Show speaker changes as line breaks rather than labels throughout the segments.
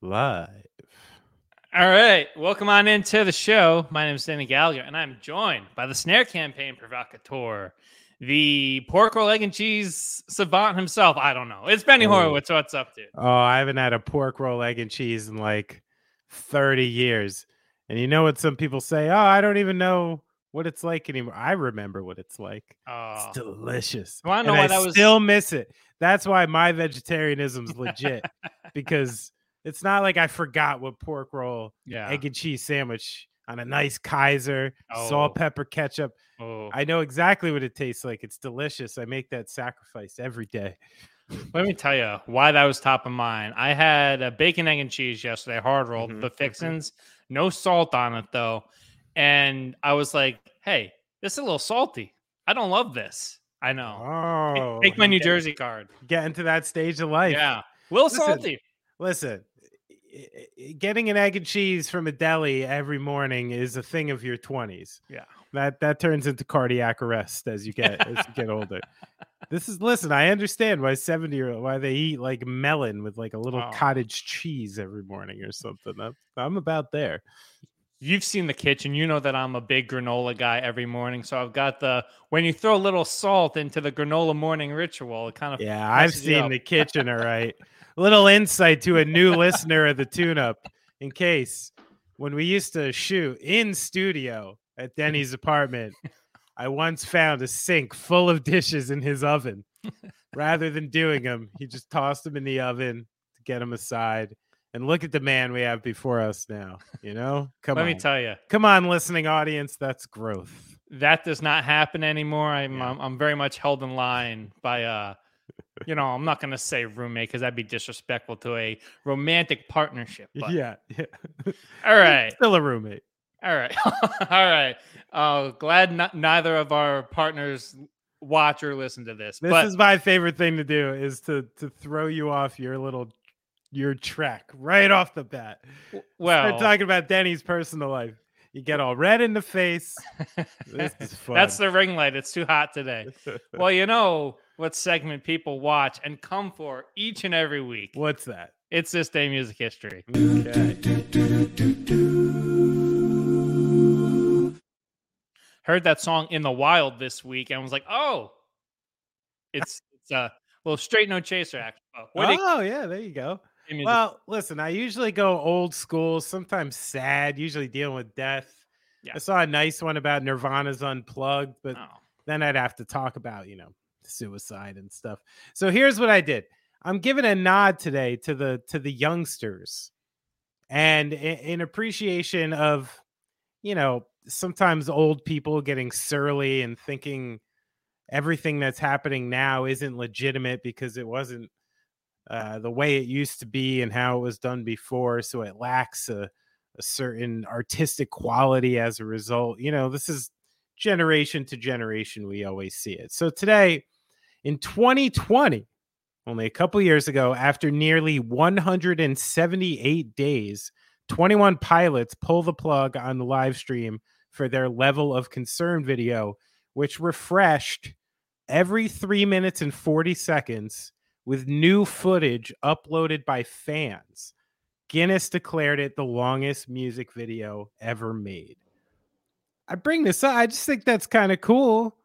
live.
All right, welcome on into the show. My name is Danny Gallagher, and I'm joined by the Snare Campaign Provocateur, the pork roll, egg, and cheese savant himself. I don't know. It's Benny
Oh.
Horowitz. What's up, dude?
Oh, I haven't had a pork roll, egg, and cheese in like 30 years. And you know what some people say? Oh, I don't even know what it's like anymore. I remember what it's like.
Oh,
It's delicious.
You wanna know
and
why
I
that was-
still miss it. That's why my vegetarianism's legit because it's not like I forgot what pork roll,
yeah.
egg and cheese sandwich on a nice Kaiser,
Oh.
salt, pepper, ketchup.
Oh.
I know exactly what it tastes like. It's delicious. I make that sacrifice every day.
Let me tell you why that was top of mind. I had a bacon, egg, and cheese yesterday, hard rolled,
Mhm,
the
mhm.
fixins, no salt on it though. And I was like, hey, this is a little salty. I don't love this. I know.
Oh,
Take my New Jersey card.
Get into that stage of life.
Yeah.
Listen,
salty.
Listen, getting an egg and cheese from a deli every morning is a thing of your 20s.
Yeah.
That that turns into cardiac arrest as you get as you get older. This is listen, I understand why 70 year old why they eat like melon with like a little
Oh.
cottage cheese every morning or something. I'm, I'm about there.
You've seen the kitchen. You know that I'm a big granola guy every morning. So I've got the when you throw a little salt into the granola morning ritual, it kind of
Yeah, I've seen the kitchen, all right. Little insight to a new listener of the tune up in case when we used to shoot in studio at Denny's apartment, I once found a sink full of dishes in his oven. Rather than doing them, he just tossed them in the oven to get them aside. And look at the man we have before us now. You know, come
Let
on,
me tell you,
come on, listening audience. That's growth.
that does not happen anymore. I'm
Yeah.
I'm, I'm very much held in line by uh you know, I'm not gonna say roommate because that'd be disrespectful to a romantic partnership. But,
Yeah, yeah.
All right.
Still a roommate.
All right. All right. Uh glad not, neither of our partners watch or listen to this.
This
but
is my favorite thing to do is to to throw you off your little your track right off the bat.
Well,
Start
well
talking about Denny's personal life. You get all red in the face. This is fun.
that's the ring light. It's too hot today. well, you know what segment people watch and come for each and every week.
What's that?
It's this day music history.
Okay.
Heard that song in the wild this week and was like, oh, it's it's a little straight no chaser act. Oh,
yeah, there you go.
give me the-
Well, listen, I usually go old school, sometimes sad, usually dealing with death.
Yeah.
I saw a nice one about Nirvana's Unplugged, but
oh,
then I'd have to talk about, you know, suicide and stuff. So here's what I did. I'm giving a nod today to the to the youngsters. And in appreciation of, you know, sometimes old people getting surly and thinking everything that's happening now isn't legitimate because it wasn't uh, the way it used to be and how it was done before. So it lacks a, a certain artistic quality as a result. You know, this is generation to generation, we always see it. So today in 2020, only a couple years ago, after nearly 178 days, 21 pilots pull the plug on the live stream for their level of concern video, which refreshed every three minutes and 40 seconds with new footage uploaded by fans. Guinness declared it the longest music video ever made. I bring this up. I just think that's kind of cool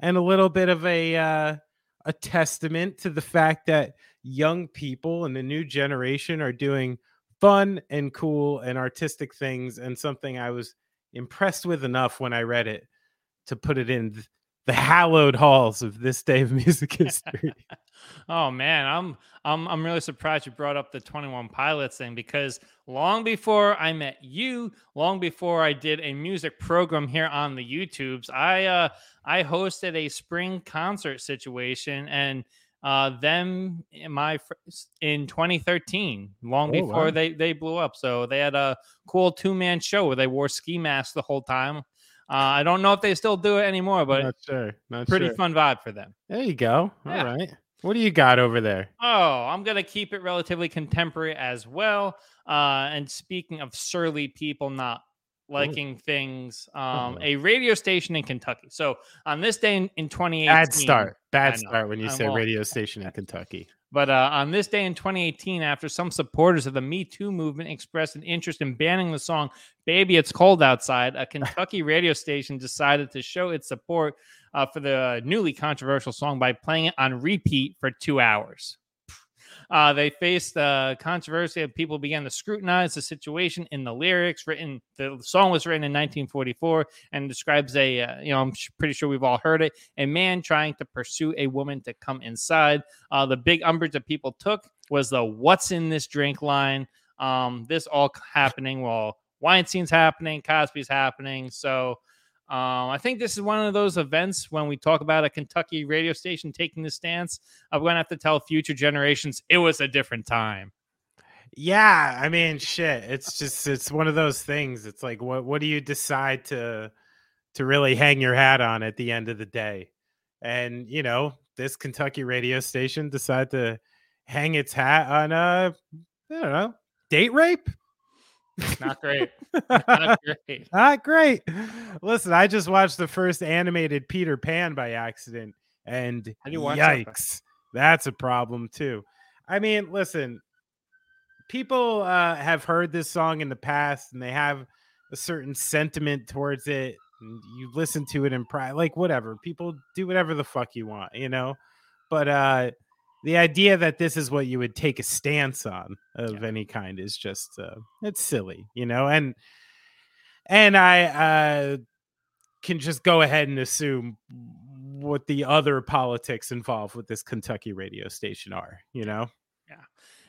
and a little bit of a uh, a testament to the fact that young people and the new generation are doing fun and cool and artistic things and something I was impressed with enough when I read it to put it in th- the hallowed halls of this day of music history.
oh man, I'm I'm I'm really surprised you brought up the 21 Pilots thing because long before I met you, long before I did a music program here on the YouTubes, I uh I hosted a spring concert situation and uh them in my in 2013 long
Oh,
before
wow.
they they blew up so they had a cool two-man show where they wore ski masks the whole time uh, i don't know if they still do it anymore but
not sure. Not
pretty
sure.
fun vibe for them
There you go. All
Yeah.
right. What do you got over there?
Oh, I'm gonna keep it relatively contemporary as well. Uh, and speaking of surly people not liking things, um,
Oh.
a radio station in Kentucky. So on this day in, in 2018,
Bad start. Bad start when you
I'm
say
all-
radio station in Kentucky.
But uh, on this day in 2018, after some supporters of the Me Too movement expressed an interest in banning the song Baby It's Cold Outside, a Kentucky radio station decided to show its support uh, for the newly controversial song by playing it on repeat for two hours. Uh, they faced the controversy of people began to scrutinize the situation in the lyrics. Written, the song was written in 1944 and describes a, uh, you know, I'm pretty sure we've all heard it, a man trying to pursue a woman to come inside. Uh, the big umbrage that people took was the "What's in this drink?" line. Um, this all happening while Weinstein's happening, Cosby's happening. So um, I think this is one of those events when we talk about a Kentucky radio station taking the stance. I'm going to have to tell future generations it was a different time.
Yeah, I mean, shit. It's just it's one of those things. It's like what what do you decide to to really hang your hat on at the end of the day? And you know, this Kentucky radio station decided to hang its hat on a I don't know, date rape.
Not great. Not great.
Not great. Listen, I just watched the first animated Peter Pan by accident, and yikes, that's a problem too. I mean, listen, people uh, have heard this song in the past, and they have a certain sentiment towards it. And you listen to it in pride, like whatever. People do whatever the fuck you want, you know. But uh, the idea that this is what you would take a stance on of yeah. any kind is just uh, it's silly you know and and i uh can just go ahead and assume what the other politics involved with this kentucky radio station are you know?
Yeah.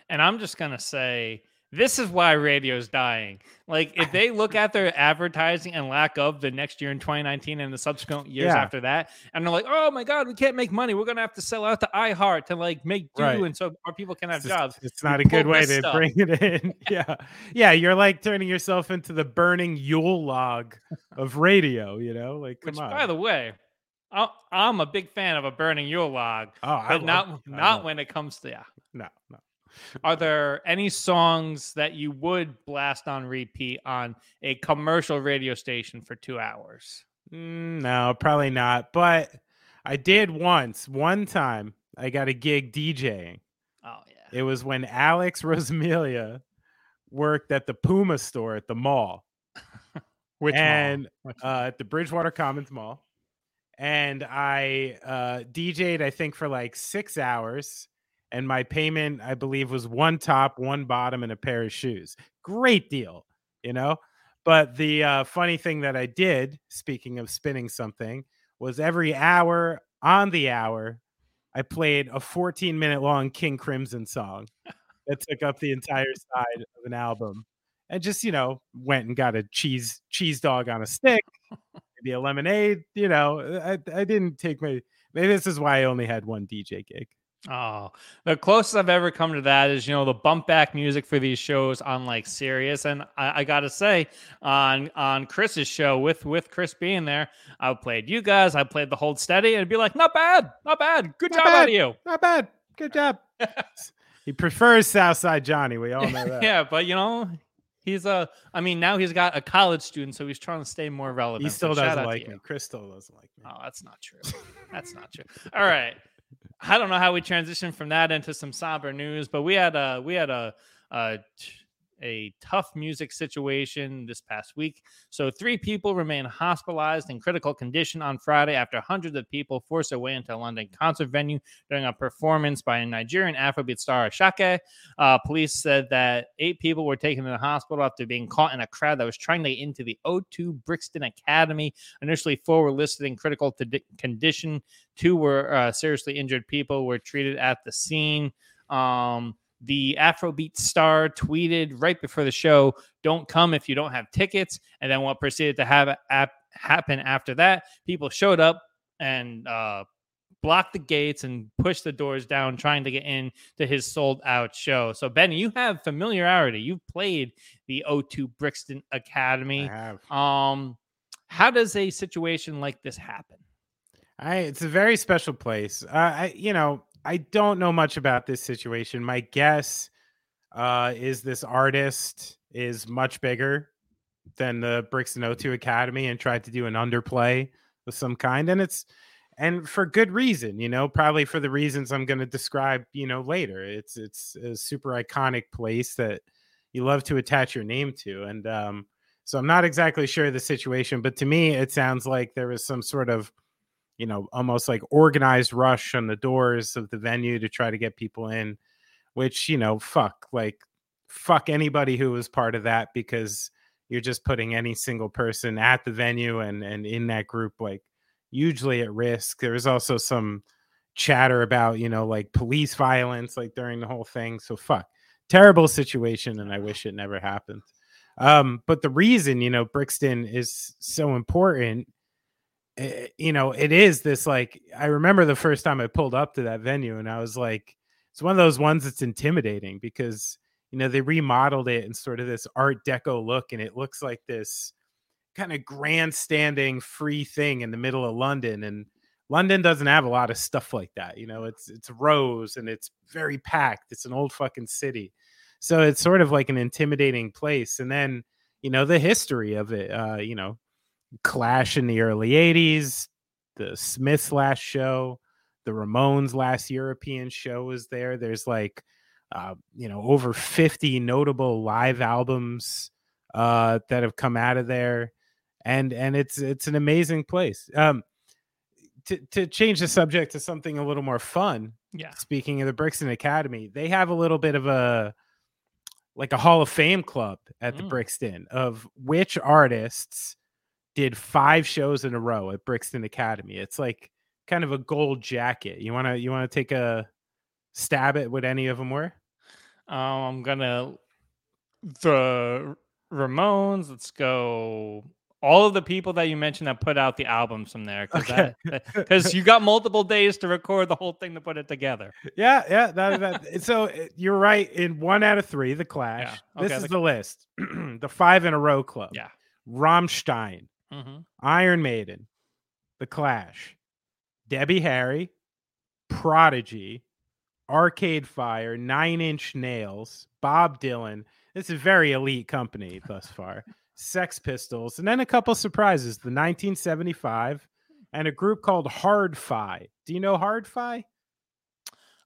And i'm just gonna say this is why radio's dying. Like if they look at their advertising and lack of the next year in 2019 and the subsequent years yeah. after that, and they're like, "Oh my god, we can't make money. We're gonna have to sell out to iHeart to like make do, right. and so our people can have
it's
jobs."
Just, it's not a good way to stuff. bring it in. yeah, yeah, you're like turning yourself into the burning Yule log of radio. You know, like come
Which,
on.
By the way, I'm a big fan of a burning Yule log, oh, but not not when it comes to yeah.
No, no.
Are there any songs that you would blast on repeat on a commercial radio station for two hours?
Mm, no, probably not. But I did once, one time, I got a gig DJing.
Oh, yeah.
It was when Alex Rosamilia worked at the Puma store at the mall.
Which
and
mall?
Uh, at the Bridgewater Commons Mall. And I uh, DJ'd, I think, for like six hours and my payment i believe was one top one bottom and a pair of shoes. Great deal you know? But the uh, funny thing that i did speaking of spinning something was every hour on the hour i played a 14 minute long king crimson song that took up the entire side of an album and just you know went and got a cheese cheese dog on a stick maybe a lemonade you know i, I didn't take my maybe this is why i only had one dj gig
Oh, the closest I've ever come to that is you know the bump back music for these shows on like Sirius, and I, I gotta say on on Chris's show with with Chris being there, I played you guys, I played the Hold Steady, and it'd be like not bad, not bad, good not job
bad,
out of you,
not bad, good job. he prefers Southside Johnny, we all know that.
yeah, but you know he's a, I mean now he's got a college student, so he's trying to stay more relevant.
He still doesn't like me. Chris still doesn't like me.
Oh, that's not true. that's not true. All right. I don't know how we transitioned from that into some somber news, but we had a we had a, a a tough music situation this past week. So, three people remain hospitalized in critical condition on Friday after hundreds of people forced their way into a London concert venue during a performance by a Nigerian Afrobeat star Asake. Uh, police said that eight people were taken to the hospital after being caught in a crowd that was trying to get into the O2 Brixton Academy. Initially, four were listed in critical condition. Two were uh, seriously injured people were treated at the scene. Um, the Afrobeat star tweeted right before the show, "Don't come if you don't have tickets." And then what proceeded to have happen after that? People showed up and uh, blocked the gates and pushed the doors down, trying to get in to his sold out show. So, Benny, you have familiarity. You've played the O2 Brixton Academy.
I have.
Um, how does a situation like this happen?
I, it's a very special place. Uh, I, you know, I don't know much about this situation. My guess uh, is this artist is much bigger than the Brixton O2 Academy and tried to do an underplay of some kind. And it's and for good reason, you know, probably for the reasons I'm going to describe, you know, later. It's it's a super iconic place that you love to attach your name to, and um, so I'm not exactly sure the situation, but to me, it sounds like there was some sort of, you know, almost like organized rush on the doors of the venue to try to get people in, which you know, fuck, like fuck anybody who was part of that because you're just putting any single person at the venue and and in that group like hugely at risk. There was also some chatter about, you know, like police violence, like during the whole thing. So fuck, terrible situation, and I wish it never happened. Um, but the reason, you know, Brixton is so important, eh, you know, it is this like I remember the first time I pulled up to that venue, and I was like, it's one of those ones that's intimidating because you know they remodeled it in sort of this Art Deco look, and it looks like this kind of grandstanding free thing in the middle of London and London doesn't have a lot of stuff like that. You know, it's it's rows and it's very packed. It's an old fucking city. So it's sort of like an intimidating place. And then, you know, the history of it, uh, you know, Clash in the early 80s, the Smiths last show, the Ramones last European show was there. There's like uh, you know, over 50 notable live albums uh that have come out of there and and it's it's an amazing place. Um, to to change the subject to something a little more fun.
Yeah.
Speaking of the Brixton Academy, they have a little bit of a like a Hall of Fame club at the mm. Brixton of which artists did five shows in a row at Brixton Academy. It's like kind of a gold jacket. You wanna you wanna take a stab at what any of them were?
Um, I'm gonna the Ramones. Let's go all of the people that you mentioned that put out the albums from there because okay. you got multiple days to record the whole thing to put it together.
Yeah, yeah. That, that, so uh, you're right. In one out of three, the Clash. Yeah. Okay, this is the, the list. the five in a row club.
Yeah.
Rammstein, mm-hmm. Iron Maiden, the Clash, Debbie Harry, Prodigy, Arcade Fire, Nine Inch Nails, Bob Dylan. This is very elite company thus far. Sex Pistols, and then a couple surprises the 1975 and a group called Hard Fi. Do you know Hard Fi?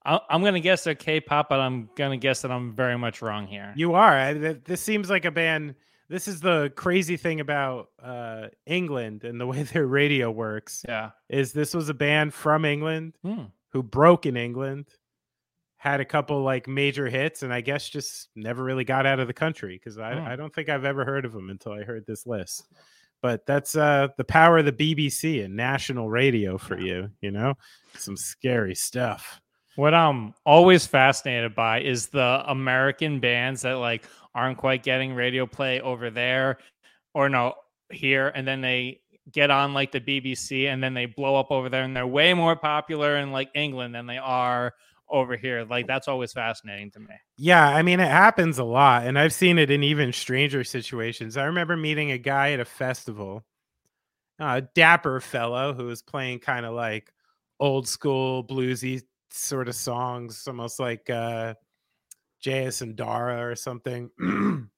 I'm going to guess they're K-pop, but I'm going to guess that I'm very much wrong here.
You are. This seems like a band. This is the crazy thing about uh, England and the way their radio works.
Yeah,
is this was a band from England hmm. who broke in England had a couple like major hits and I guess just never really got out of the country because I, oh. I don't think I've ever heard of them until I heard this list. But that's uh the power of the BBC and national radio for you, you know? Some scary stuff.
What I'm always fascinated by is the American bands that like aren't quite getting radio play over there or no here and then they get on like the BBC and then they blow up over there and they're way more popular in like England than they are over here. Like that's always fascinating to me.
Yeah, I mean it happens a lot and I've seen it in even stranger situations. I remember meeting a guy at a festival, a dapper fellow who was playing kind of like old school bluesy sort of songs, almost like uh and Dara or something.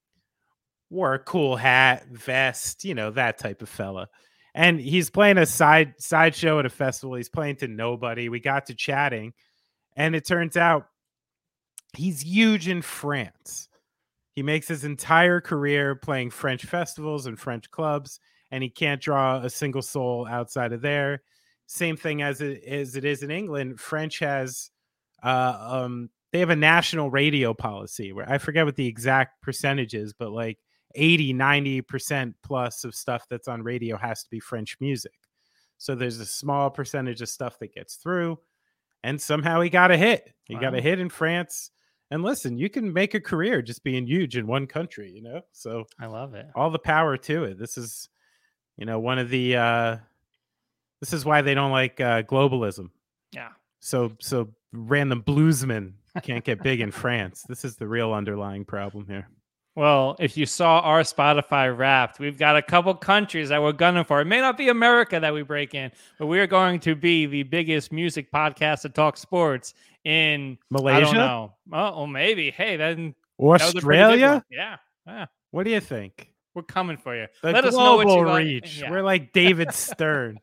Wore a cool hat, vest, you know, that type of fella. And he's playing a side side show at a festival. He's playing to nobody. We got to chatting and it turns out he's huge in France. He makes his entire career playing French festivals and French clubs, and he can't draw a single soul outside of there. Same thing as it, as it is in England. French has uh, um, they have a national radio policy where I forget what the exact percentage is, but like 80, 90% plus of stuff that's on radio has to be French music. So there's a small percentage of stuff that gets through and somehow he got a hit. He wow. got a hit in France. And listen, you can make a career just being huge in one country, you know? So
I love it.
All the power to it. This is, you know, one of the uh this is why they don't like uh globalism.
Yeah.
So so random bluesmen can't get big in France. This is the real underlying problem here.
Well, if you saw our Spotify wrapped, we've got a couple countries that we're gunning for. It may not be America that we break in, but we are going to be the biggest music podcast to talk sports in
Malaysia. I don't
know. Oh, maybe. Hey, then
Australia.
Yeah. yeah.
What do you think?
We're coming for you.
The Let us know what you reach. Yeah. We're like David Stern.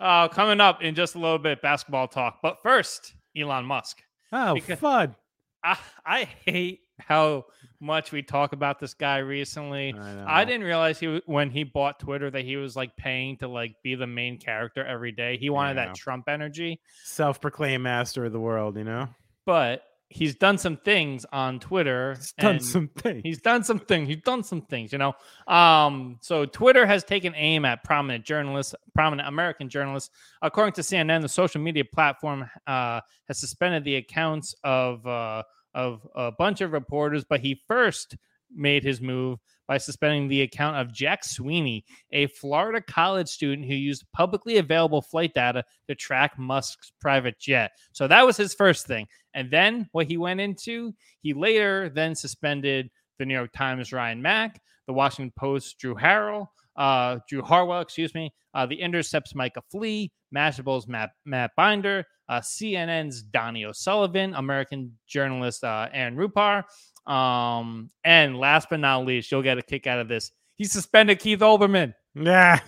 Uh, coming up in just a little bit, basketball talk. But first, Elon Musk.
Oh,
Because-
fun.
I, I hate how much we talk about this guy recently.
I,
I didn't realize he when he bought Twitter that he was like paying to like be the main character every day. He wanted that Trump energy,
self-proclaimed master of the world. You know,
but he's done some things on Twitter.
He's done some things.
He's done some things. He's done some things, you know. Um, so Twitter has taken aim at prominent journalists, prominent American journalists. According to CNN, the social media platform uh, has suspended the accounts of uh, of a bunch of reporters, but he first made his move by suspending the account of Jack Sweeney, a Florida college student who used publicly available flight data to track Musk's private jet. So that was his first thing. And then what he went into, he later then suspended the New York Times Ryan Mack, the Washington Post Drew Harrell, uh, Drew Harwell, excuse me, uh, the Intercept's Micah Flea, Mashable's Matt, Matt Binder, uh, CNN's Donie O'Sullivan, American journalist uh, Aaron Rupar, um, and last but not least, you'll get a kick out of this. He suspended Keith Olbermann.
yeah.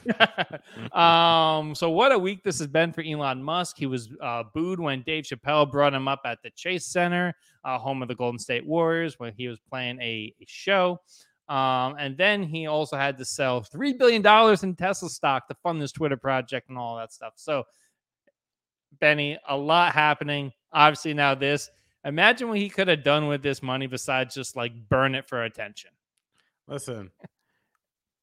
um, so what a week this has been for Elon Musk. He was uh, booed when Dave Chappelle brought him up at the Chase Center, uh, home of the Golden State Warriors, when he was playing a, a show. Um, and then he also had to sell three billion dollars in Tesla stock to fund this Twitter project and all that stuff. So, Benny, a lot happening. Obviously, now this. Imagine what he could have done with this money besides just like burn it for attention.
Listen,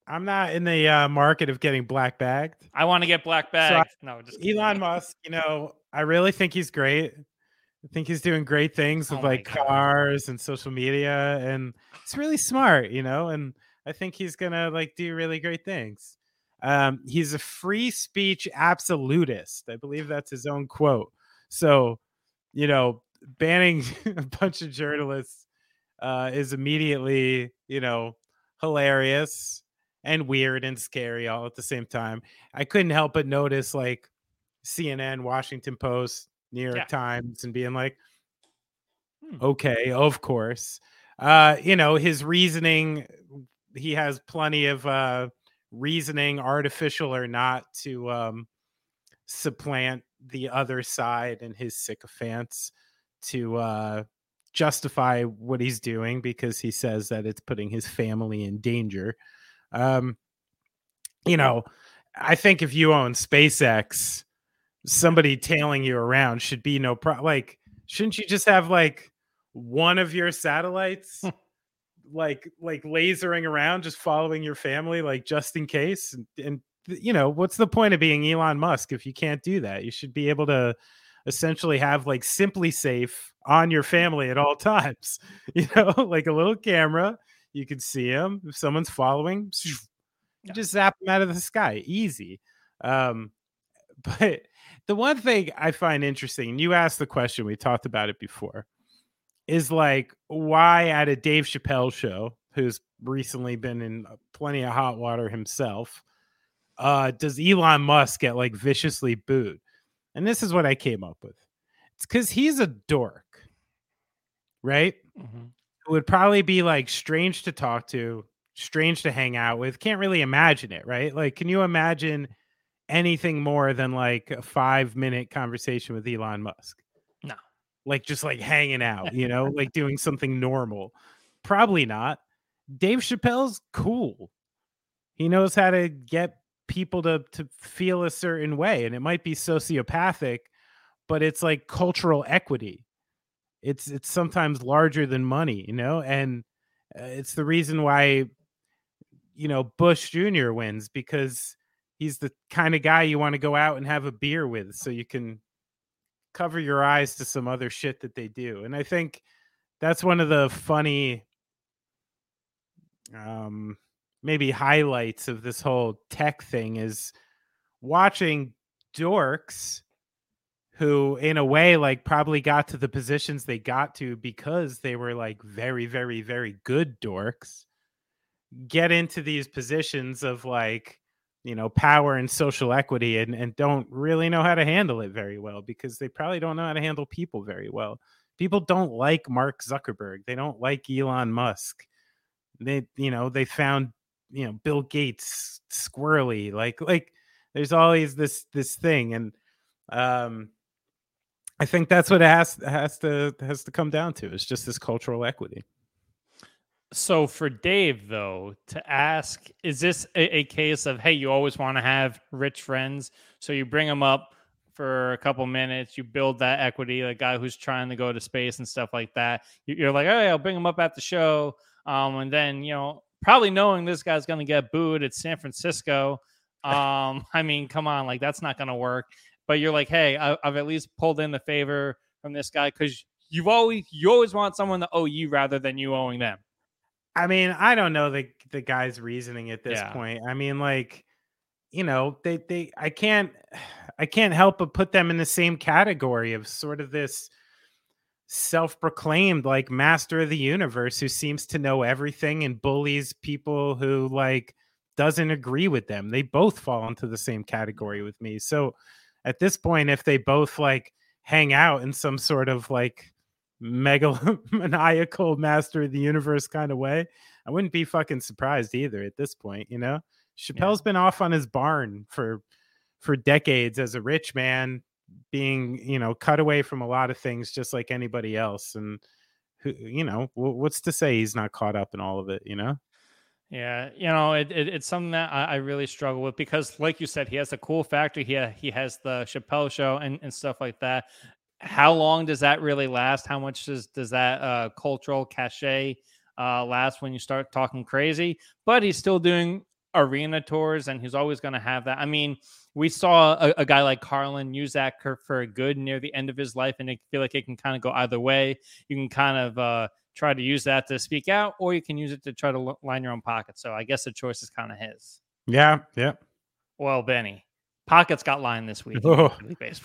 I'm not in the uh, market of getting black bagged.
I want to get black
I-
bagged. no, just kidding.
Elon Musk, you know, I really think he's great. I think he's doing great things with
Oh
like
God.
cars and social media, and it's really smart, you know. And I think he's gonna like do really great things. Um, he's a free speech absolutist. I believe that's his own quote. So, you know, banning a bunch of journalists uh, is immediately, you know, hilarious and weird and scary all at the same time. I couldn't help but notice like CNN, Washington Post, New York
Yeah.
Times, and being like,
Hmm.
okay, of course. Uh, you know, his reasoning, he has plenty of uh reasoning, artificial or not, to um supplant the other side and his sycophants to uh justify what he's doing because he says that it's putting his family in danger. Um, you know, I think if you own SpaceX, somebody tailing you around should be no problem. Like, shouldn't you just have like one of your satellites, like like lasering around, just following your family, like just in case? And, and you know, what's the point of being Elon Musk if you can't do that? You should be able to essentially have like SimpliSafe on your family at all times. You know, like a little camera, you can see them. If someone's following, you
Yeah.
just zap them out of the sky. Easy. Um, but the one thing I find interesting, and you asked the question, we talked about it before, is like why at a Dave Chappelle show, who's recently been in plenty of hot water himself, uh, does Elon Musk get like viciously booed? And this is what I came up with. It's because he's a dork, right?
Mhm.
It would probably be like strange to talk to, strange to hang out with. Can't really imagine it, right? Like, can you imagine anything more than like a five minute conversation with Elon Musk?
No.
Like just like hanging out, you know, like doing something normal. Probably not. Dave Chappelle's cool. He knows how to get people to to feel a certain way, and it might be sociopathic, but it's like cultural equity. It's it's sometimes larger than money, you know, and uh, it's the reason why you know Bush Jr. wins because he's the kind of guy you want to go out and have a beer with, so you can cover your eyes to some other shit that they do. And I think that's one of the funny um maybe highlights of this whole tech thing is watching dorks who in a way like probably got to the positions they got to because they were like very very very good dorks get into these positions of like you know power and social equity and and don't really know how to handle it very well because they probably don't know how to handle people very well. People don't like mark zuckerberg. They don't like elon musk. They you know they found you know bill gates squirrely like like there's always this this thing, and um, I think that's what it has has to has to come down to. It's just this cultural equity.
So for Dave though, to ask, is this a, a case of hey, you always want to have rich friends, so you bring them up for a couple minutes, you build that equity, a guy who's trying to go to space and stuff like that. You're like, hey, I'll bring him up at the show, um, and then you know, probably knowing this guy's going to get booed at San Francisco. Um, I mean, come on, like that's not going to work. But you're like, hey, I, I've at least pulled in the favor from this guy because you've always you always want someone to owe you rather than you owing them.
I mean, I don't know the the guy's reasoning at this yeah. point. I mean, like, you know, they they I can't I can't help but put them in the same category of sort of this self-proclaimed like master of the universe who seems to know everything and bullies people who like doesn't agree with them. They both fall into the same category with me. So at this point if they both like hang out in some sort of like megalomaniacal master of the universe kind of way, I wouldn't be fucking surprised either at this point, you know? Chappelle's yeah. been off on his barn for for decades as a rich man, being, you know, cut away from a lot of things just like anybody else. And who, you know, what's to say he's not caught up in all of it, you know?
Yeah, you know, it, it, it's something that I, I, really struggle with because, like you said, he has a cool factor. He he has the Chappelle show and, and stuff like that how long does that really last? How much does does that uh, cultural cachet uh, last when you start talking crazy? But he's still doing arena tours, and he's always going to have that. I mean, we saw a, a, guy like Carlin use that for a good near the end of his life, and I feel like it can kind of go either way. You can kind of uh, try to use that to speak out, or you can use it to try to line your own pocket. So I guess the choice is kind of his.
Yeah, yeah.
Well, Benny, Pockets got lined this week.
Oh,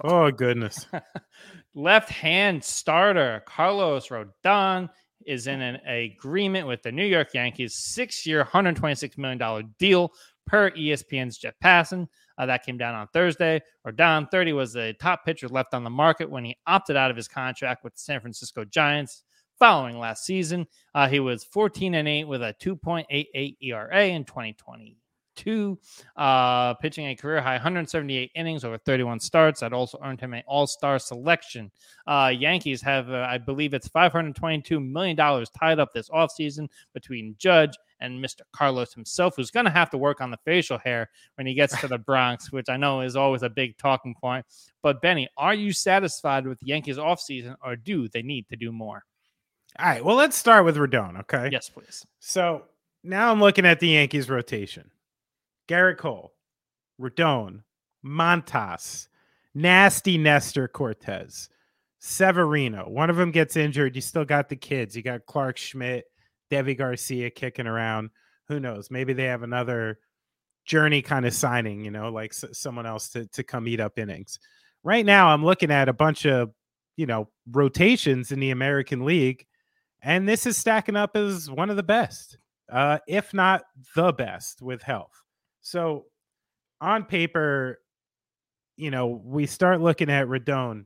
oh goodness.
Left hand starter Carlos Rodon is in an agreement with the New York Yankees, six year, $126 million deal per ESPN's Jeff Passan. Uh, that came down on Thursday. Rodon, 30, was the top pitcher left on the market when he opted out of his contract with the San Francisco Giants following last season. Uh, he was 14 and 8 with a 2.88 ERA in 2020 two, uh, pitching a career high 178 innings over 31 starts. That also earned him an All Star selection. Uh, Yankees have, uh, I believe, it's 522 million dollars tied up this offseason between Judge and Mr. Carlos himself, who's going to have to work on the facial hair when he gets to the Bronx, which I know is always a big talking point. But Benny, are you satisfied with the Yankees offseason, or do they need to do more?
All right. Well, let's start with Rodon. Okay.
Yes, please.
So now I'm looking at the Yankees rotation. Gerrit Cole, Rodon, Montas, nasty Nestor Cortes, Severino. One of them gets injured. You still got the kids. You got Clarke Schmidt, Deivi Garcia kicking around. Who knows? Maybe they have another journey kind of signing, you know, like s- someone else to, to come eat up innings. Right now, I'm looking at a bunch of, you know, rotations in the American League, and this is stacking up as one of the best, uh, if not the best with health. So on paper, you know, we start looking at Rodon.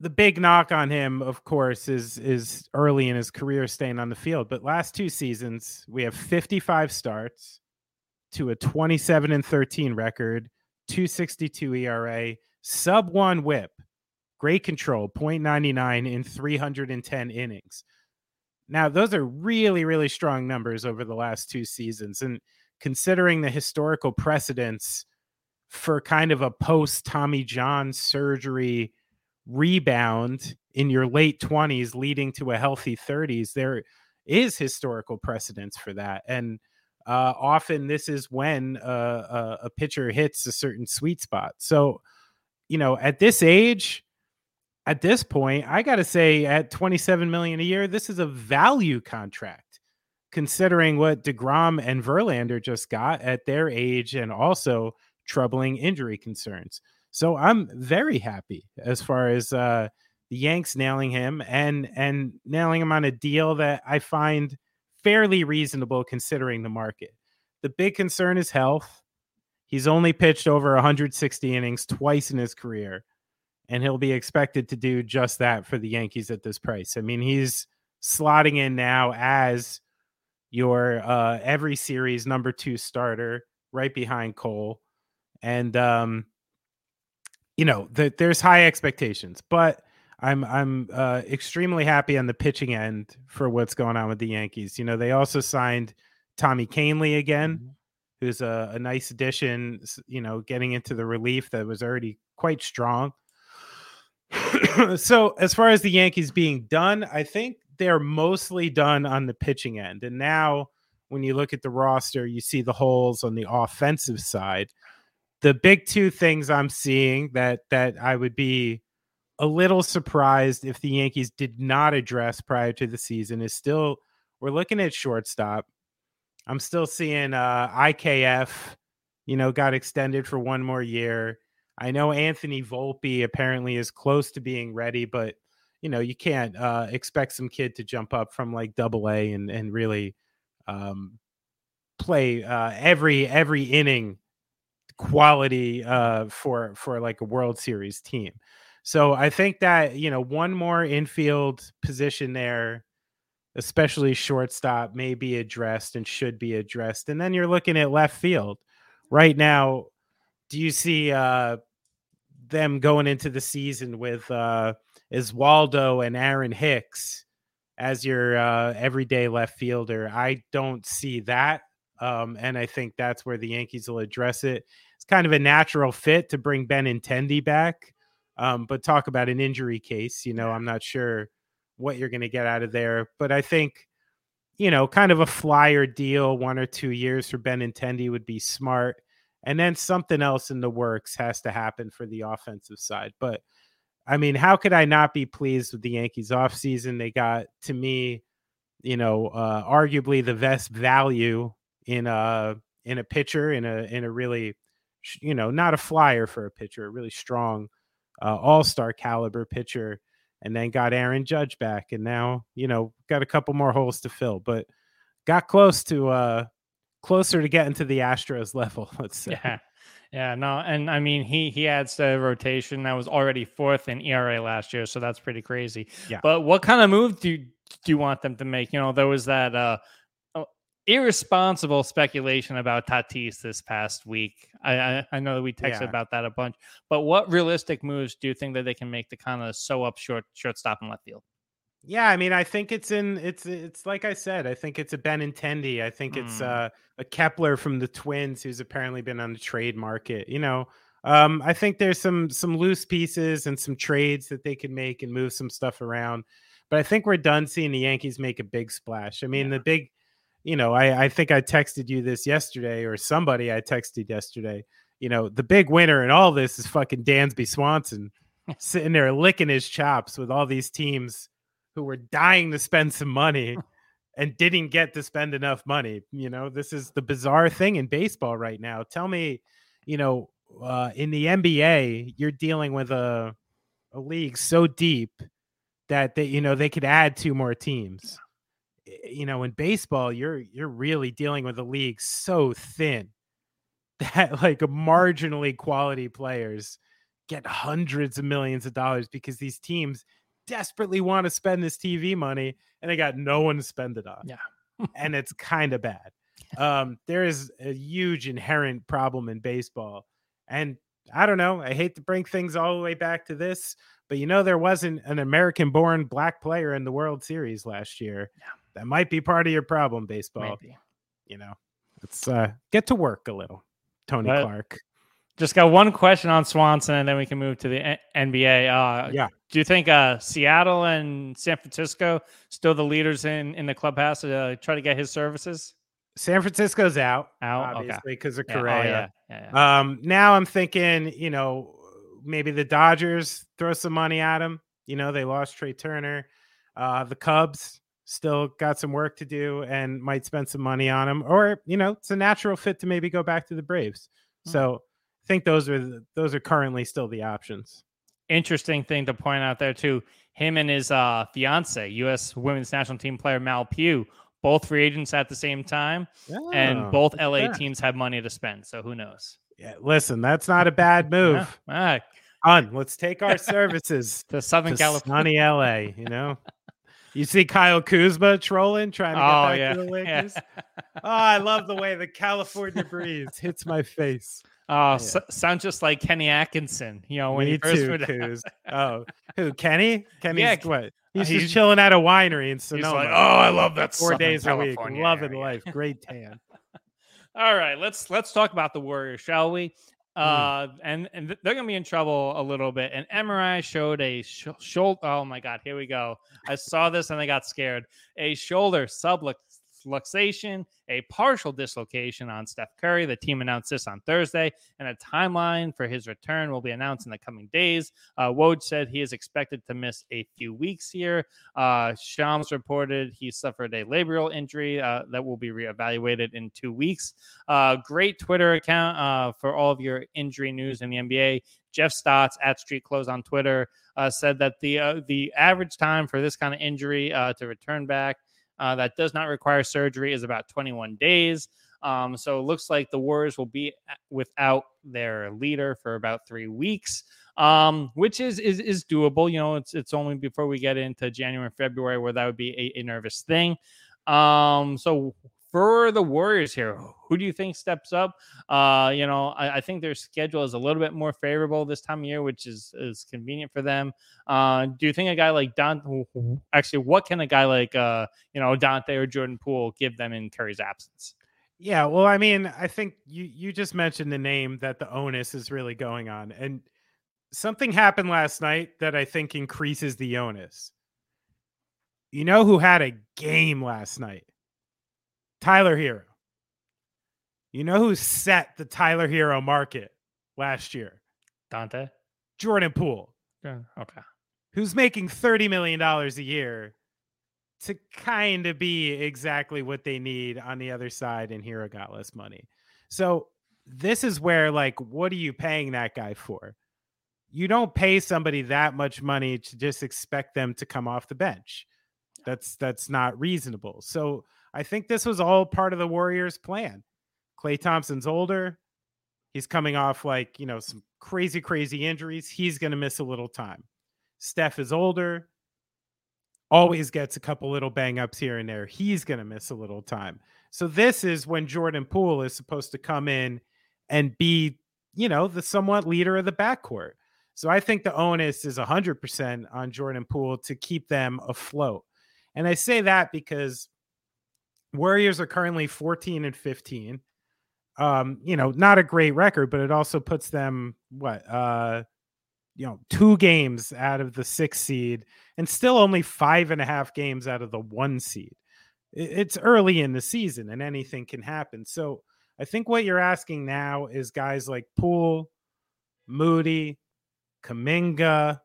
The big knock on him, of course, is is early in his career staying on the field. But last two seasons, we have 55 starts to a 27 and 13 record, 262 ERA, sub one whip, great control, 0.99 in 310 innings. Now, those are really, really strong numbers over the last two seasons. And considering the historical precedents for kind of a post Tommy John surgery rebound in your late 20s leading to a healthy 30s there is historical precedence for that. And uh, often this is when uh, a, a pitcher hits a certain sweet spot. So you know at this age at this point i got to say at 27 million a year this is a value contract considering what DeGrom and Verlander just got at their age and also troubling injury concerns. So I'm very happy as far as uh, the Yanks nailing him and and nailing him on a deal that I find fairly reasonable considering the market. The big concern is health. He's only pitched over 160 innings twice in his career, and he'll be expected to do just that for the Yankees at this price. I mean, he's slotting in now as your uh, every series number two starter right behind Cole. and um, you know, the, there's high expectations, but I'm I'm uh, extremely happy on the pitching end for what's going on with the Yankees. You know, they also signed Tommy Kahnle again, mm-hmm. who's a, a nice addition. You know, getting into the relief that was already quite strong. so as far as the Yankees being done, I think they're mostly done on the pitching end. And now when you look at the roster, you see the holes on the offensive side. The big two things I'm seeing that that I would be a little surprised if the Yankees did not address prior to the season is still we're looking at shortstop. I'm still seeing uh IKF, you know, got extended for one more year. I know Anthony Volpe apparently is close to being ready, but you know, you can't uh, expect some kid to jump up from like double A and and really um, play uh, every every inning quality uh, for for like a World Series team. So I think that you know one more infield position there, especially shortstop, may be addressed and should be addressed. And then you're looking at left field right now. Do you see uh, them going into the season with uh, Waldo and Aaron Hicks as your uh, everyday left fielder. I don't see that. Um, and I think that's where the Yankees will address it. It's kind of a natural fit to bring Ben Benintendi back. Um, but talk about an injury case, you know, I'm not sure what you're going to get out of there. But I think, you know, kind of a flyer deal, one or two years for Ben Benintendi would be smart. And then something else in the works has to happen for the offensive side. But I mean, how could I not be pleased with the Yankees offseason? They got to me, you know, uh, arguably the best value in a in a pitcher in a in a really, you know, not a flyer for a pitcher, a really strong uh, all star caliber pitcher, and then got Aaron Judge back, and now you know got a couple more holes to fill, but got close to uh closer to getting to the Astros level. Let's say.
Yeah. Yeah, no, and I mean he he adds to rotation that was already fourth in ERA last year, so that's pretty crazy.
Yeah.
But what kind of move do you, do you want them to make? You know, there was that uh, uh irresponsible speculation about Tatis this past week. I I, I know that we texted yeah. about that a bunch, but what realistic moves do you think that they can make to kind of sew up short shortstop and left field?
Yeah, I mean, I think it's in it's it's like I said, I think it's a Benintendi. I think mm. it's uh, a Kepler from the Twins who's apparently been on the trade market. You know, um, I think there's some some loose pieces and some trades that they can make and move some stuff around. But I think we're done seeing the Yankees make a big splash. I mean, yeah. the big, you know, I I think I texted you this yesterday or somebody I texted yesterday. You know, the big winner in all this is fucking Dansby Swanson sitting there licking his chops with all these teams who were dying to spend some money and didn't get to spend enough money. You know, this is the bizarre thing in baseball right now. Tell me, you know, uh, in the NBA, you're dealing with a a league so deep that they, you know, they could add two more teams. You know, in baseball, you're you're really dealing with a league so thin that like marginally quality players get hundreds of millions of dollars because these teams desperately want to spend this TV money and they got no one to spend it on.
Yeah.
and it's kind of bad. Um, there is a huge inherent problem in baseball. And I don't know, I hate to bring things all the way back to this, but you know, there wasn't an American born black player in the World Series last year.
Yeah.
That might be part of your problem, baseball.
Maybe.
You know, let's uh, get to work a little, Tony but, Clark.
Just got one question on Swanson, and then we can move to the NBA. Uh,
yeah.
Do you think uh, Seattle and San Francisco still the leaders in in the clubhouse to uh, try to get his services?
San Francisco's out,
out
obviously because
okay.
of Correa.
Yeah. Oh, yeah. Yeah,
um, now I'm thinking, you know, maybe the Dodgers throw some money at him. You know, they lost Trea Turner. Uh, the Cubs still got some work to do and might spend some money on him, or you know, it's a natural fit to maybe go back to the Braves. Hmm. So think those are the, those are currently still the options.
Interesting thing to point out there too. Him and his uh, fiance, U.S. Women's National Team player Mal Pugh, both free agents at the same time, oh, and both LA yeah. teams have money to spend. So who knows?
Yeah, listen, that's not a bad move.
yeah.
On, let's take our services
to Southern to California,
sunny LA. You know, you see Kyle Kuzma trolling, trying to get oh, back yeah. to the Lakers. Yeah. oh, I love the way the California breeze hits my face.
Uh, yeah. sounds just like Kenny Atkinson. You know when
Me
he first
too, oh, who? Kenny? Kenny's
Yeah,
what? He's
uh,
just chilling at a winery in
He's
Sonoma.
like, oh, I love that
four
Southern
days a week,
California
loving
area."
life, great tan.
All right, let's let's talk about the Warriors, shall we?
Mm.
Uh, and and they're gonna be in trouble a little bit. And MRI showed a sh- shoulder. Oh my God, here we go. I saw this and I got scared. A shoulder subluxation, a partial dislocation on Steph Curry. The team announced this on Thursday, and a timeline for his return will be announced in the coming days. Uh, Woj said he is expected to miss a few weeks here. Uh, Shams reported he suffered a labral injury uh, that will be reevaluated in two weeks. Uh, great Twitter account uh, for all of your injury news in the NBA. Jeff Stotts at Street Clothes on Twitter uh, said that the uh, the average time for this kind of injury uh, to return back uh, that does not require surgery is about 21 days. Um, so it looks like the Warriors will be without their leader for about three weeks, um, which is, is is doable. You know, it's it's only before we get into January and February where that would be a, a nervous thing. Um, so for the Warriors here, who do you think steps up? Uh, you know, I, I think their schedule is a little bit more favorable this time of year, which is is convenient for them. Uh, do you think a guy like Donte? Actually, what can a guy like uh, you know Donte or Jordan Poole give them in Curry's absence?
Yeah, well, I mean, I think you you just mentioned the name that the onus is really going on, and something happened last night that I think increases the onus. You know who had a game last night? Tyler Herro. You know who set the Tyler Herro market last year?
Donte.
Jordan Poole,
Yeah, Okay.
who's making $30 million a year to kind of be exactly what they need on the other side, and Herro got less money. So this is where, like, what are you paying that guy for? You don't pay somebody that much money to just expect them to come off the bench. That's that's not reasonable. So I think this was all part of the Warriors' plan. Klay Thompson's older. He's coming off like, you know, some crazy, crazy injuries. He's going to miss a little time. Steph is older, always gets a couple little bang ups here and there. He's going to miss a little time. So this is when Jordan Poole is supposed to come in and be, you know, the somewhat leader of the backcourt. So I think the onus is 100% on Jordan Poole to keep them afloat. And I say that because Warriors are currently 14 and 15. Um, you know, not a great record, but it also puts them what uh you know, two games out of the six seed and still only five and a half games out of the one seed. It's early in the season and anything can happen. So I think what you're asking now is guys like Poole, Moody, Kuminga,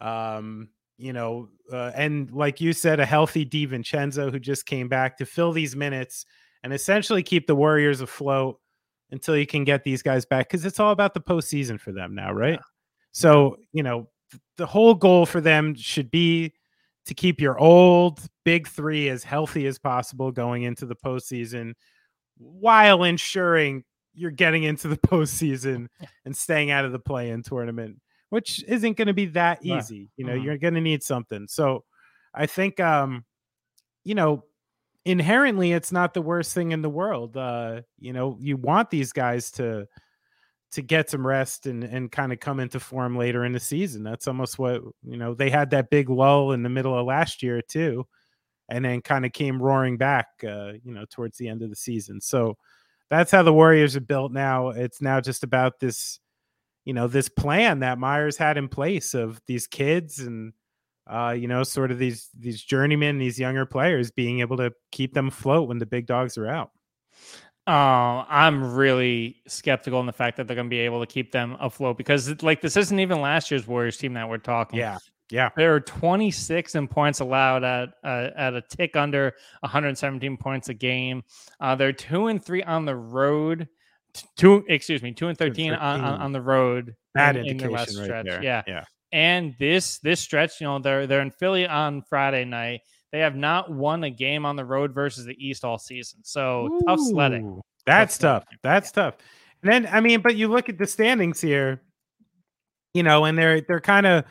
um, you know, uh, and like you said, a healthy DiVincenzo who just came back to fill these minutes and essentially keep the Warriors afloat until you can get these guys back because it's all about the postseason for them now, right? So, you know, th- the whole goal for them should be to keep your old big three as healthy as possible going into the postseason while ensuring you're getting into the postseason and staying out of the play in tournament, which isn't going to be that easy. You know,
Mhm.
you're going to need something. So I think, um, you know, inherently it's not the worst thing in the world. Uh, you know, you want these guys to to get some rest and and kind of come into form later in the season. That's almost what you know. They had that big lull in the middle of last year too, and then kind of came roaring back. Uh, you know, towards the end of the season. So that's how the Warriors are built now. It's now just about this, you know, this plan that Myers had in place of these kids and uh, you know, sort of these these journeymen, these younger players being able to keep them afloat when the big dogs are out.
Uh, I'm really skeptical in the fact that they're going to be able to keep them afloat because, like, this isn't even last year's Warriors team that we're talking.
Yeah, yeah.
There are 26 in points allowed at uh, at a tick under 117 points a game. Uh, they're two and three on the road. Two, excuse me, two and 13, On, on, on the road.
Bad
in- in
indication
last
right
stretch.
there.
Yeah,
yeah.
and this this stretch, you know, they're they're in Philly on Friday night. They have not won a game on the road versus the East all season. So tough sledding.
That's
Tough
tough. That's tough. And then I mean, but you look at the standings here, you know, and they're they're kind of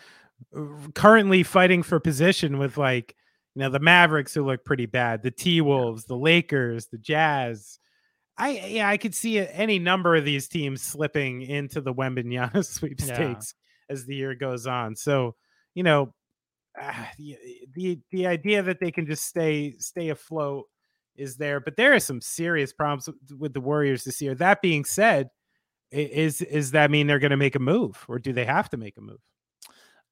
uh, currently fighting for position with like, you know, the Mavericks who look pretty bad, the T Wolves, the Lakers, the Jazz. I yeah, I could see any number of these teams slipping into the Wembanyama sweepstakes yeah. as the year goes on. So, you know, uh, the, the the idea that they can just stay stay afloat is there, but there are some serious problems with the Warriors this year. That being said, is is that mean they're going to make a move, or do they have to make a move?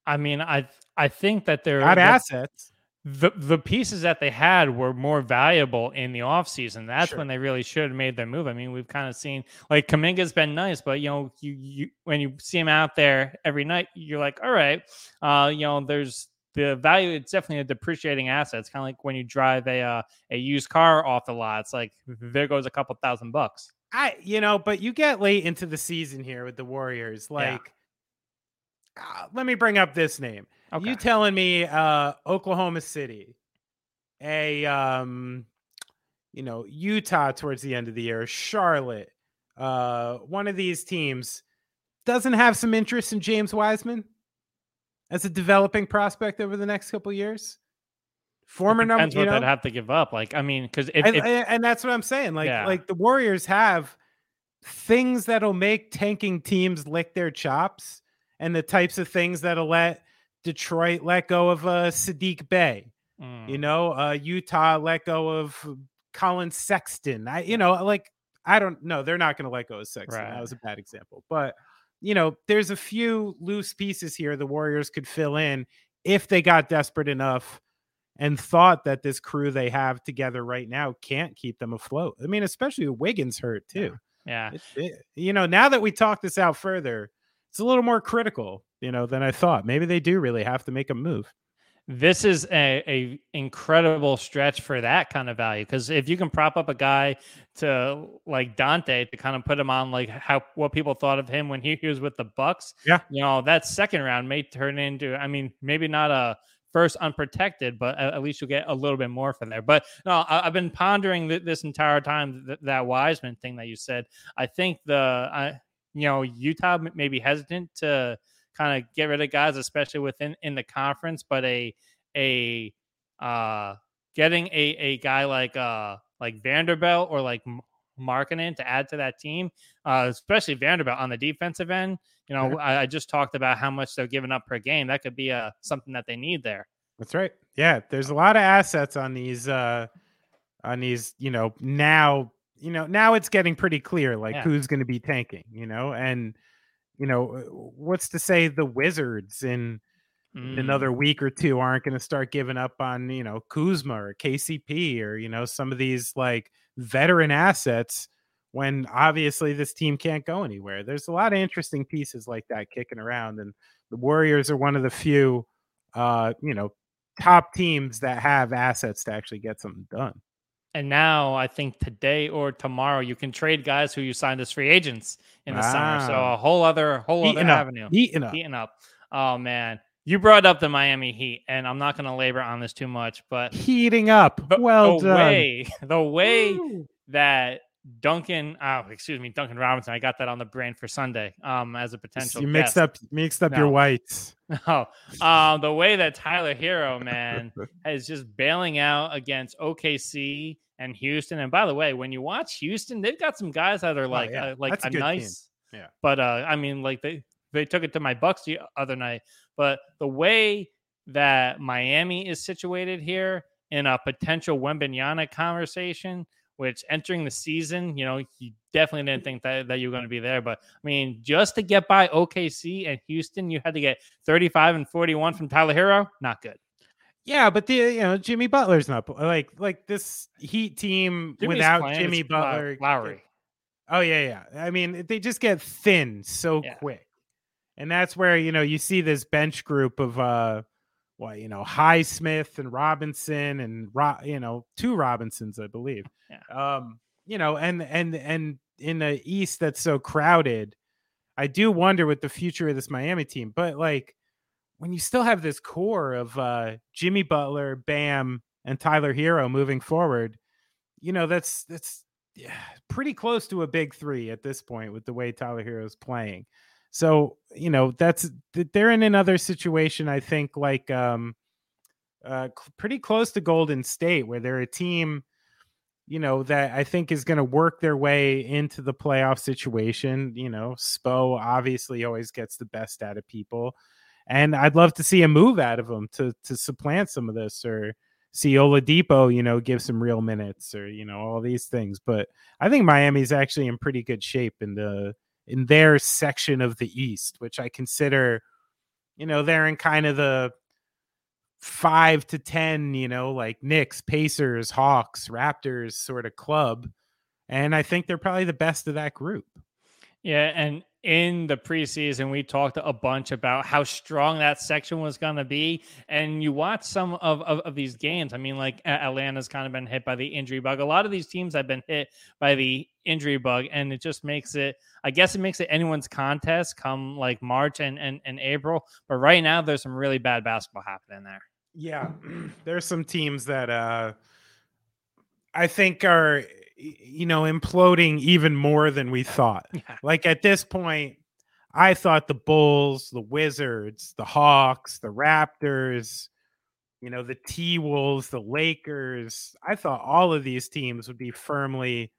I mean, I I think that they're
got assets.
The the pieces that they had were more valuable in the offseason. That's sure. when they really should have made their move. I mean, we've kind of seen like Kuminga's been nice, but you know, you you when you see him out there every night, you're like, all right, uh, you know, there's the value it's definitely a depreciating asset. It's kind of like when you drive a uh, a used car off the lot. It's like there goes a couple thousand bucks.
I you know, but you get late into the season here with the Warriors. Like, yeah. Uh, let me bring up this name. Okay. You telling me uh, Oklahoma City, a um, you know Utah towards the end of the year, Charlotte, uh, one of these teams doesn't have some interest in James Wiseman? as a developing prospect over the next couple years? Former number,
depends
you know,
what they'd have to give up. Like, I mean, because if,
and,
if,
and, that's what I'm saying. Like, yeah. like the Warriors have things that'll make tanking teams lick their chops, and the types of things that'll let Detroit let go of uh, Saddiq Bey. Mm. You know, uh, Utah let go of Collin Sexton. I, you know, like I don't know. They're not going to let go of Sexton. Right. That was a bad example, but you know, there's a few loose pieces here the Warriors could fill in if they got desperate enough and thought that this crew they have together right now can't keep them afloat. I mean, especially Wiggins hurt too.
Yeah.
It, it, you know, now that we talk this out further, it's a little more critical, you know, than I thought. Maybe they do really have to make a move
this is a, a incredible stretch for that kind of value because if you can prop up a guy to like Donte to kind of put him on like how what people thought of him when he, he was with the Bucks,
yeah,
you know that second round may turn into I mean maybe not a first unprotected, but at, at least you'll get a little bit more from there. But no, I, have been pondering th- this entire time th- that Wiseman thing that you said. I think the I you know Utah may be hesitant to kind of get rid of guys, especially within in the conference. But a a uh, getting a a guy like uh like Vanderbilt or like Markkanen to add to that team, uh, especially Vanderbilt on the defensive end. You know, I, I, just talked about how much they're giving up per game. That could be a uh, something that they need there.
That's right. Yeah, there's a lot of assets on these uh on these, you know, now, you know, now it's getting pretty clear like yeah. who's going to be tanking, you know, and you know, uh, what's to say the Wizards in, mm. in another week or two aren't going to start giving up on, you know, Kuzma or KCP or, you know, some of these like veteran assets when obviously this team can't go anywhere. There's a lot of interesting pieces like that kicking around and the Warriors are one of the few uh, you know, top teams that have assets to actually get something done.
And now I think today or tomorrow you can trade guys who you signed as free agents in the summer. So a whole other whole Heating other
up.
avenue.
Heating up.
Heating up. Oh man. You brought up the Miami Heat, and I'm not gonna labor on this too much, but
heating up. Well
the
done.
Way, the way Woo. that Duncan, oh, excuse me, Duncan Robinson. I got that on the brain for Sunday. Um, as a potential.
You mixed
guest.
up, mixed up no. your whites.
No, um, the way that Tyler Herro man, is just bailing out against OKC and Houston. And by the way, when you watch Houston, they've got some guys that are oh, like, oh, yeah. uh, like That's a, a nice,
team. yeah.
But uh, I mean, like they they took it to my Bucks the other night. But the way that Miami is situated here in a potential Wembanyama conversation which entering the season, you know, you definitely didn't think that, that you were going to be there. But I mean, just to get by OKC and Houston, you had to get 35 and 41 from Tyler Herro. Not good.
Yeah, but the you know Jimmy Butler's not like like this Heat team Jimmy's without Jimmy Butler.
Lowry.
Oh yeah, yeah. I mean, they just get thin so yeah. quick, and that's where you know you see this bench group of uh well, you know, Highsmith and Robinson and you know, two Robinsons, I believe.
Yeah.
Um, you know, and and and in the East that's so crowded, I do wonder what the future of this Miami team. But like when you still have this core of uh Jimmy Butler, Bam, and Tyler Herro moving forward, you know, that's that's yeah, pretty close to a big three at this point with the way Tyler Herro is playing. So, you know, that's they're in another situation, I think, like um uh pretty close to Golden State, where they're a team you know, that I think is going to work their way into the playoff situation. You know, Spo obviously always gets the best out of people. And I'd love to see a move out of him to to supplant some of this or see Oladipo, you know, give some real minutes or, you know, all these things. But I think Miami's actually in pretty good shape in the in their section of the East, which I consider, you know, they're in kind of the five to ten, you know, like Knicks, Pacers, Hawks, Raptors sort of club. And I think they're probably the best of that group.
Yeah, and in the preseason, we talked a bunch about how strong that section was going to be. And you watch some of, of, of, these games. I mean, like Atlanta's kind of been hit by the injury bug. A lot of these teams have been hit by the injury bug. And it just makes it, I guess it makes it anyone's contest come like March and, and, and April. But right now, there's some really bad basketball happening there.
Yeah. There's some teams that uh, I think are you know, imploding even more than we thought. Yeah. Like at this point, I thought the Bulls, the Wizards, the Hawks, the Raptors, you know, the T Wolves, the Lakers, I thought all of these teams would be firmly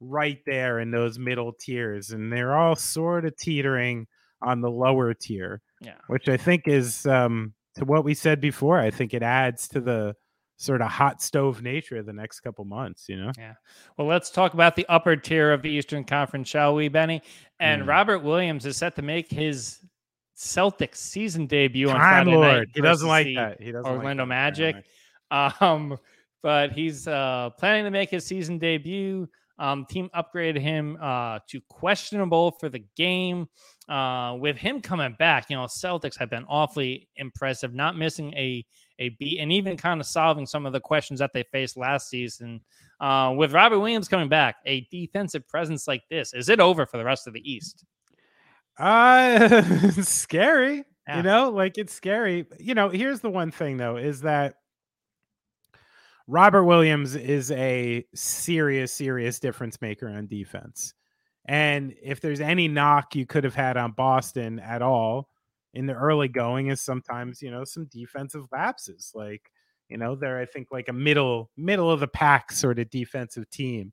right there in those middle tiers. And they're all sort of teetering on the lower tier.
Yeah.
Which I think is um to what we said before. I think it adds to the sort of hot stove nature of the next couple months, you know?
Yeah. Well, let's talk about the upper tier of the Eastern Conference, shall we, Benny? And mm. Robert Williams is set to make his Celtics season debut on Time Friday Lord. night.
He doesn't like that. He doesn't like
Orlando
like
Magic. Um, but he's uh, planning to make his season debut. Um, team upgraded him uh, to questionable for the game. Uh, with him coming back, you know, Celtics have been awfully impressive, not missing a a beat and even kind of solving some of the questions that they faced last season. Uh, with Robert Williams coming back, a defensive presence like this, is it over for the rest of the East?
Uh, scary. Yeah. You know, like it's scary. You know, here's the one thing though is that Robert Williams is a serious, serious difference maker on defense. And if there's any knock you could have had on Boston at all in the early going, is sometimes, you know, some defensive lapses. Like, you know, they're, I think, like a middle, middle of the pack sort of defensive team.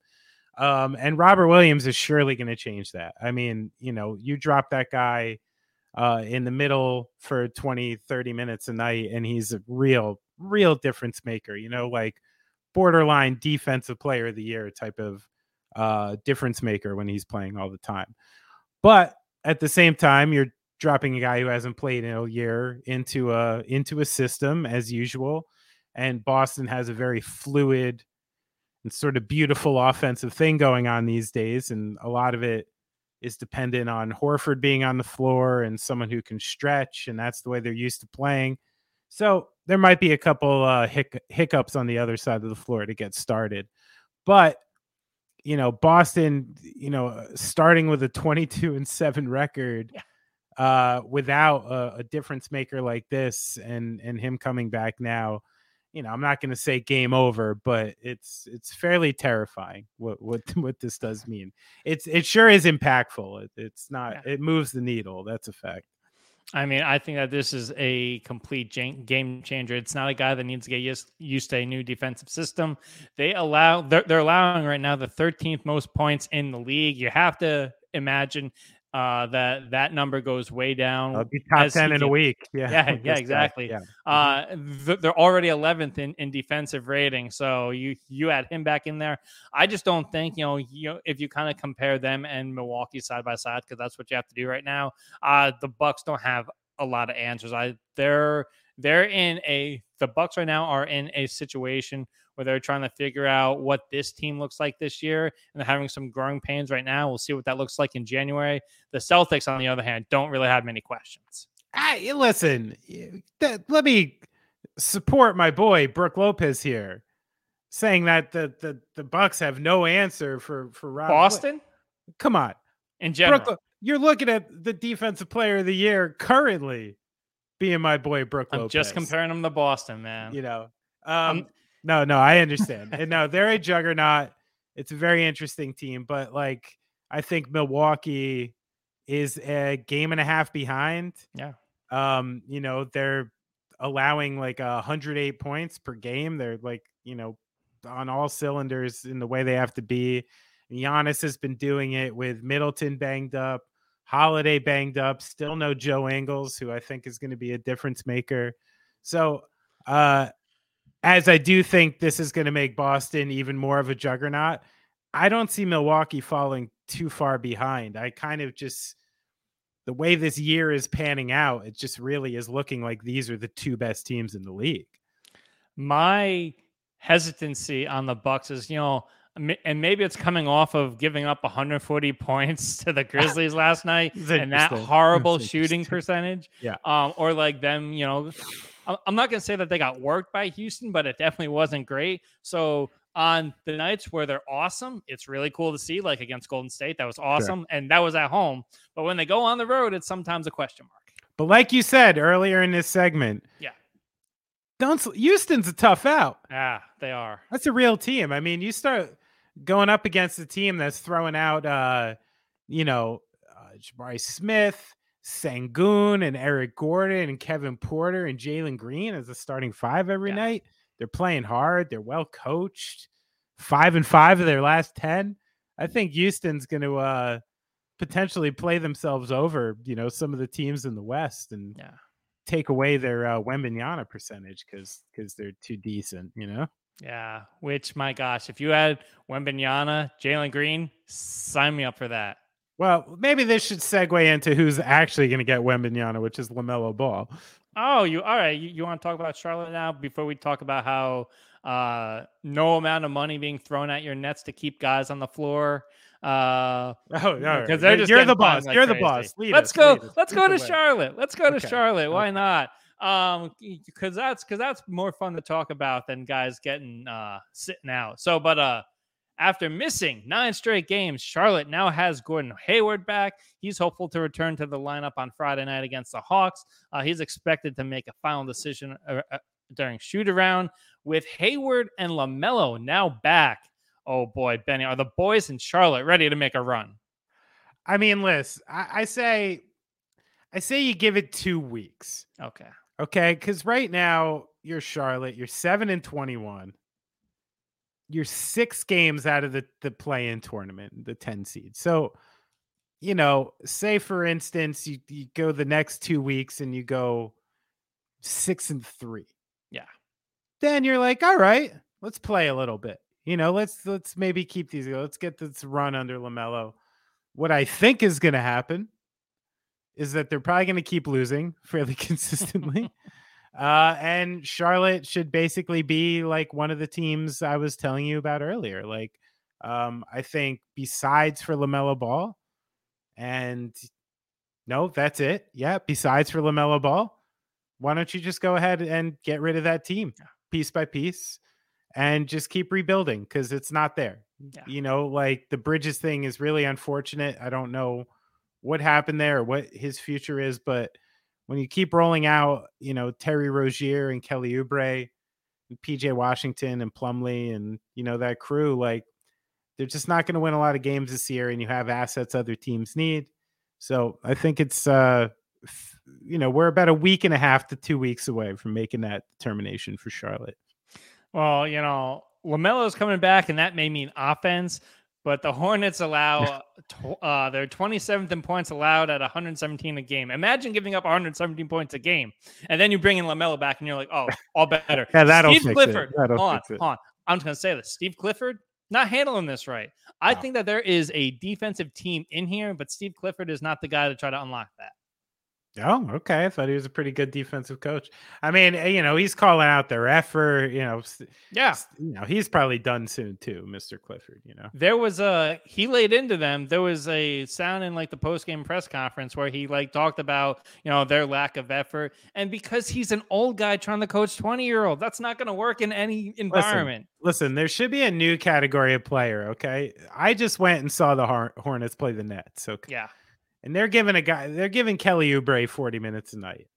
Um, and Robert Williams is surely going to change that. I mean, you know, you drop that guy uh, in the middle for 20, 30 minutes a night, and he's a real, real difference maker, you know, like borderline defensive player of the year type of uh, difference maker when he's playing all the time. But at the same time, you're dropping a guy who hasn't played in a year into a into a system as usual. And Boston has a very fluid and sort of beautiful offensive thing going on these days, and a lot of it is dependent on Horford being on the floor and someone who can stretch, and that's the way they're used to playing. So there might be a couple uh, hic- hiccups on the other side of the floor to get started, but you know, Boston, you know, starting with a 22 and 7 record yeah. Uh without a, a, difference maker like this and and him coming back now, you know, I'm not going to say game over, but it's it's fairly terrifying what what what this does mean. It's it sure is impactful. It, it's not yeah. it moves the needle. That's a fact.
I mean, I think that this is a complete game changer. It's not a guy that needs to get used, used to a new defensive system. They allow they're, they're allowing right now the 13th most points in the league. You have to imagine uh, that that number goes way down.
I'll be top ten in a week. Yeah,
yeah, yeah, exactly. Yeah. Uh, th- they're already 11th in, in defensive rating, so you you add him back in there. I just don't think you know you know, if you kind of compare them and Milwaukee side by side because that's what you have to do right now. Uh, the Bucks don't have a lot of answers. I they're they're in a the Bucks right now are in a situation where they're trying to figure out what this team looks like this year and they're having some growing pains right now. We'll see what that looks like in January. The Celtics, on the other hand, don't really have many questions.
I, listen, let me support my boy Brook Lopez here, saying that the the, the Bucks have no answer for for Rob
Boston.
Come on,
in general,
Brook, you're looking at the defensive player of the year currently being my boy Brook
I'm
Lopez.
just comparing him to Boston, man.
You know, um, no, no, I understand. and no, they're a juggernaut. It's a very interesting team, but like I think Milwaukee is a game and a half behind.
Yeah.
Um, you know, they're allowing like a 108 points per game. They're like, you know, on all cylinders in the way they have to be. Giannis has been doing it with Middleton banged up, Holiday banged up, still no Joe Ingles, who I think is going to be a difference maker. So, uh, as I do think this is going to make Boston even more of a juggernaut, I don't see Milwaukee falling too far behind. I kind of just the way this year is panning out, it just really is looking like these are the two best teams in the league.
My hesitancy on the Bucks is, you know, and maybe it's coming off of giving up 140 points to the Grizzlies last night and that horrible shooting percentage.
Yeah.
Um, or like them, you know, I'm not going to say that they got worked by Houston, but it definitely wasn't great. So on the nights where they're awesome, it's really cool to see, like against Golden State. That was awesome. Sure. And that was at home. But when they go on the road, it's sometimes a question mark.
But like you said earlier in this segment,
yeah.
Don't Houston's a tough out.
Yeah, they are.
That's a real team. I mean, you start going up against a team that's throwing out, uh, you know, uh, Jabari Smith, Sengun, and Eric Gordon, and Kevin Porter, and Jalen Green as a starting five every yeah. night. They're playing hard. They're well coached. Five and five of their last ten. I think Houston's going to uh, potentially play themselves over. You know, some of the teams in the West and
yeah.
take away their uh, Wembanyama percentage because because they're too decent. You know.
Yeah, which my gosh, if you had Wembanyama, Jalen Green, sign me up for that.
Well, maybe this should segue into who's actually going to get Wembanyama, which is LaMelo Ball.
Oh, you all right? You, you want to talk about Charlotte now before we talk about how uh, no amount of money being thrown at your nets to keep guys on the floor. Uh,
oh, no, because they're just you're the boss. Like you're crazy. the boss.
Lead let's us, go. Let's go to Charlotte. Let's go to okay. Charlotte. Why okay. not? Um, because that's because that's more fun to talk about than guys getting uh sitting out. So, but uh, after missing nine straight games, Charlotte now has Gordon Hayward back. He's hopeful to return to the lineup on Friday night against the Hawks. Uh, he's expected to make a final decision uh, uh, during shoot around with Hayward and LaMelo now back. Oh boy, Benny, are the boys in Charlotte ready to make a run?
I mean, Liz, I, I say, I say you give it two weeks.
Okay.
Okay, because right now you're Charlotte, you're seven and twenty-one you're six games out of the the play-in tournament, the 10 seed. So, you know, say for instance, you, you go the next two weeks and you go six and three.
Yeah.
Then you're like, all right, let's play a little bit. You know, let's let's maybe keep these. Let's get this run under LaMelo. What I think is going to happen is that they're probably going to keep losing fairly consistently. Uh, and Charlotte should basically be like one of the teams I was telling you about earlier. Like, um, I think besides for LaMelo Ball, and no, that's it. Yeah, besides for LaMelo Ball, why don't you just go ahead and get rid of that team piece by piece and just keep rebuilding because it's not there. Yeah. You know, like the Bridges thing is really unfortunate. I don't know what happened there or what his future is, but when you keep rolling out, you know, Terry Rozier and Kelly Oubre, and PJ Washington and Plumlee and you know that crew, like they're just not going to win a lot of games this year, and you have assets other teams need. So I think it's uh you know, we're about a week and a half to two weeks away from making that determination for Charlotte.
Well, you know, LaMelo's coming back, and that may mean offense. But the Hornets allow uh, they're 27th in points allowed at 117 a game. Imagine giving up 117 points a game, and then you bring in LaMelo back, and you're like, oh, all better.
yeah, that'll Steve Clifford. That'll
hold on, hold on. I'm just gonna say this: Steve Clifford not handling this right. I wow. think that there is a defensive team in here, but Steve Clifford is not the guy to try to unlock that.
Oh, okay. I thought he was a pretty good defensive coach. I mean, eh, you know, he's calling out their effort. You know,
yeah.
You know, he's probably done soon too, Mister Clifford. You know,
there was a he laid into them. There was a sound in like the post game press conference where he like talked about you know their lack of effort, and because he's an old guy trying to coach twenty year old, that's not going to work in any environment.
Listen, listen, there should be a new category of player. Okay, I just went and saw the Hornets play the Nets. Okay,
yeah
and they're giving a guy, they're giving Kelly Oubre 40 minutes a night.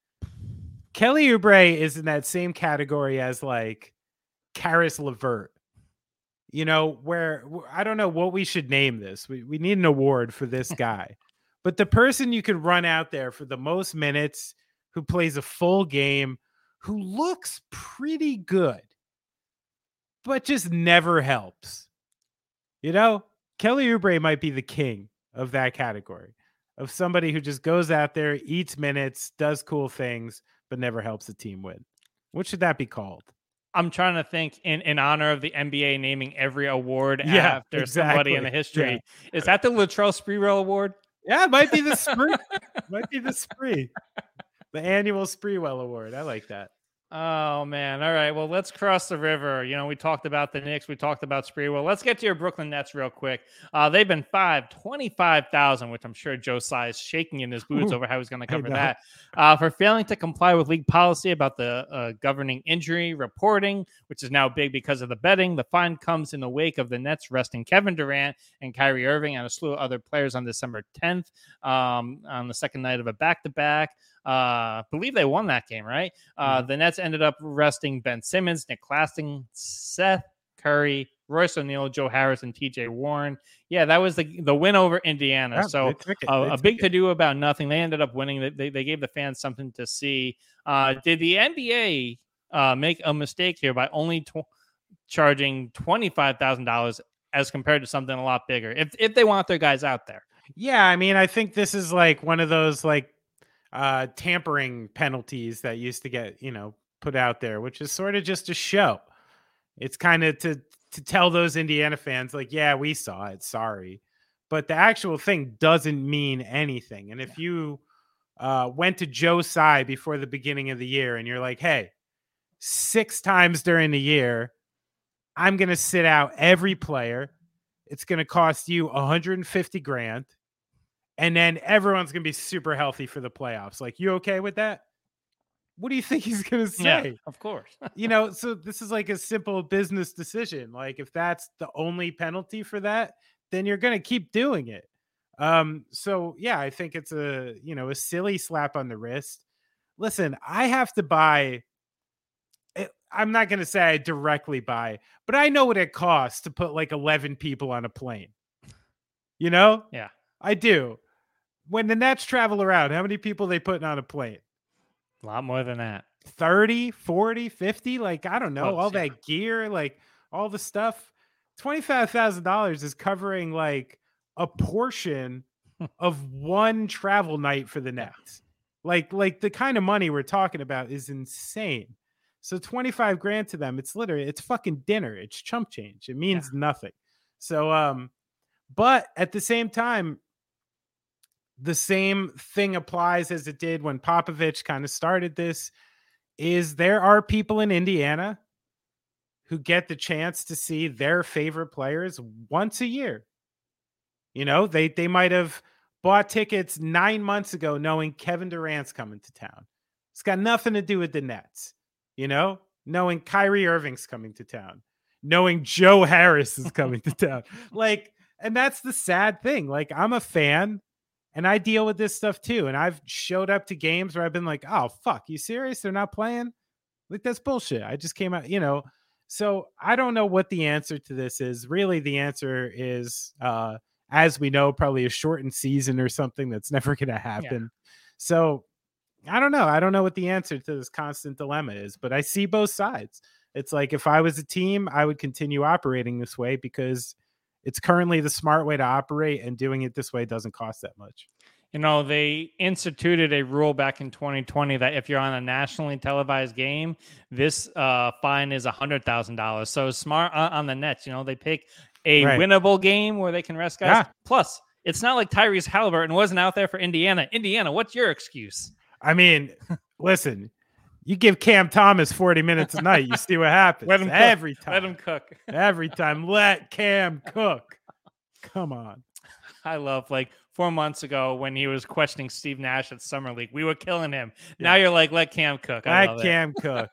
Kelly Oubre is in that same category as like Caris LeVert. You know, where I don't know what we should name this. We, we need an award for this guy. but the person you could run out there for the most minutes, who plays a full game, who looks pretty good, but just never helps. You know, Kelly Oubre might be the king of that category of somebody who just goes out there, eats minutes, does cool things, but never helps the team win. What should that be called?
I'm trying to think in, in honor of the NBA naming every award
Yeah,
after
exactly.
somebody in the history. Is that the Latrell Sprewell Award?
Yeah, it might be the spree. might be the spree. The annual Sprewell Award. I like that.
Oh man. All right. Well, let's cross the river. You know, we talked about the Knicks, we talked about Spree. Well, Let's get to your Brooklyn Nets real quick. Uh, they've been five, 25,000, which I'm sure Joe Tsai is shaking in his boots
Ooh,
over how he's going to cover that. Uh, for failing to comply with league policy about the uh, governing injury reporting, which is now big because of the betting. The fine comes in the wake of the Nets resting Kevin Durant and Kyrie Irving and a slew of other players on December 10th um, on the second night of a back to back. Uh, believe they won that game, right? Uh,
Mhm.
The Nets ended up resting Ben Simmons, Nic Claxton, Seth Curry, Royce O'Neale, Joe Harris, and T.J. Warren. Yeah, that was the the win over Indiana.
Yeah,
so
they
a, big to do about nothing. They ended up winning. They- They, they gave the fans something to see. Uh, did the NBA uh, make a mistake here by only tw- charging twenty five thousand dollars as compared to something a lot bigger? If if they want their guys out there,
Yeah, I mean, I think this is like one of those like uh tampering penalties that used to get, you know, put out there, which is sort of just a show. It's kind of to to tell those Indiana fans like, yeah, we saw it, sorry. But the actual thing doesn't mean anything. And if you uh went to Joe Tsai before the beginning of the year and you're like, "Hey, six times during the year, I'm going to sit out every player. It's going to cost you 150 grand. And then everyone's going to be super healthy for the playoffs. Like, you okay with that? What do you think he's going to say?
Yeah, of course.
you know, so this is like a simple business decision. Like, if that's the only penalty for that, then you're going to keep doing it. Um, so yeah, I think it's a you know a silly slap on the wrist. Listen, I have to buy. it- I'm not going to say I directly buy, but I know what it costs to put like 11 people on a plane. You know?
Yeah.
I do. When the Nets travel around, how many people they putting on a plane?
a lot more than that.
30, 40, 50, like I don't know,
Close,
all
yeah.
that gear, like all the stuff. $25,000 is covering like a portion of one travel night for the Nets. Like like the kind of money we're talking about is insane. So 25 grand to them, it's literally it's fucking dinner. It's chump change. It means nothing. So um but at the same time the same thing applies as it did when Popovich kind of started this is there are people in Indiana who get the chance to see their favorite players once a year. You know, they they might have bought tickets 9 months ago knowing Kevin Durant's coming to town. It's got nothing to do with the Nets. You know, knowing Kyrie Irving's coming to town, knowing Joe Harris is coming to town. Like and that's the sad thing. Like I'm a fan and I deal with this stuff too. And I've showed up to games where I've been like, oh, fuck, you serious? They're not playing? Like, that's bullshit. I just came out, you know. So I don't know what the answer to this is. Really, the answer is, uh, as we know, probably a shortened season or something that's never going to happen. So I don't know. I don't know what the answer to this constant dilemma is, but I see both sides. It's like if I was a team, I would continue operating this way because it's currently the smart way to operate, and doing it this way doesn't cost that much.
You know, they instituted a rule back in 2020 that if you're on a nationally televised game, this uh, fine is $100,000. So smart on, on the Nets. You know, they pick a
Right.
winnable game where they can rest guys.
Yeah.
Plus, it's not like Tyrese Halliburton wasn't out there for Indiana. Indiana, what's your excuse?
I mean, listen, you give Cam Thomas 40 minutes a night, you see what happens.
Let him cook.
every time.
Let him cook.
every time. Let Cam cook. Come on.
I love like four months ago when he was questioning Steve Nash at Summer League. We were killing him. Now you're like, let Cam cook. I
Let. Cam cook.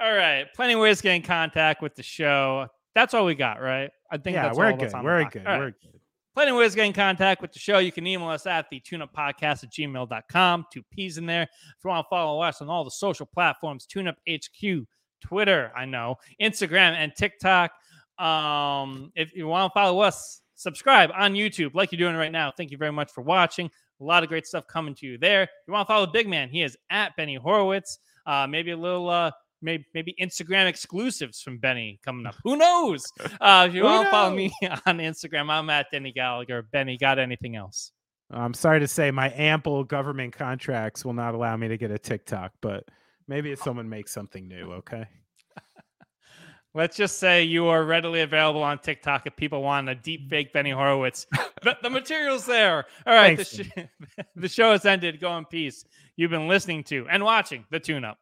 All right. Plenty of ways to get in contact with the show. That's all we got, right? I think
yeah,
that's
we're
all
good.
that's on the
We're good.
All right.
We're good.
Plenty of ways to get in contact with the show. You can email us at the tuneup podcast at gmail.com. Two P's in there. If you want to follow us on all the social platforms, TuneUp HQ, Twitter, I know, Instagram, and TikTok. Um, if you want to follow us, subscribe on YouTube like you're doing right now. Thank you very much for watching. A lot of great stuff coming to you there. If you want to follow big man, he is at Benny Horowitz. Uh, maybe a little uh, maybe maybe Instagram exclusives from Benny coming up. Who knows? Uh, if you want to follow me on Instagram, I'm at Denny Gallagher. Benny, got anything else?
I'm sorry to say my ample government contracts will not allow me to get a TikTok, but maybe if someone makes something new, okay?
Let's just say you are readily available on TikTok if people want a deep fake Benny Horowitz. the, the material's there. All right. The, sh- the show has ended. Go in peace. You've been listening to and watching the tune up.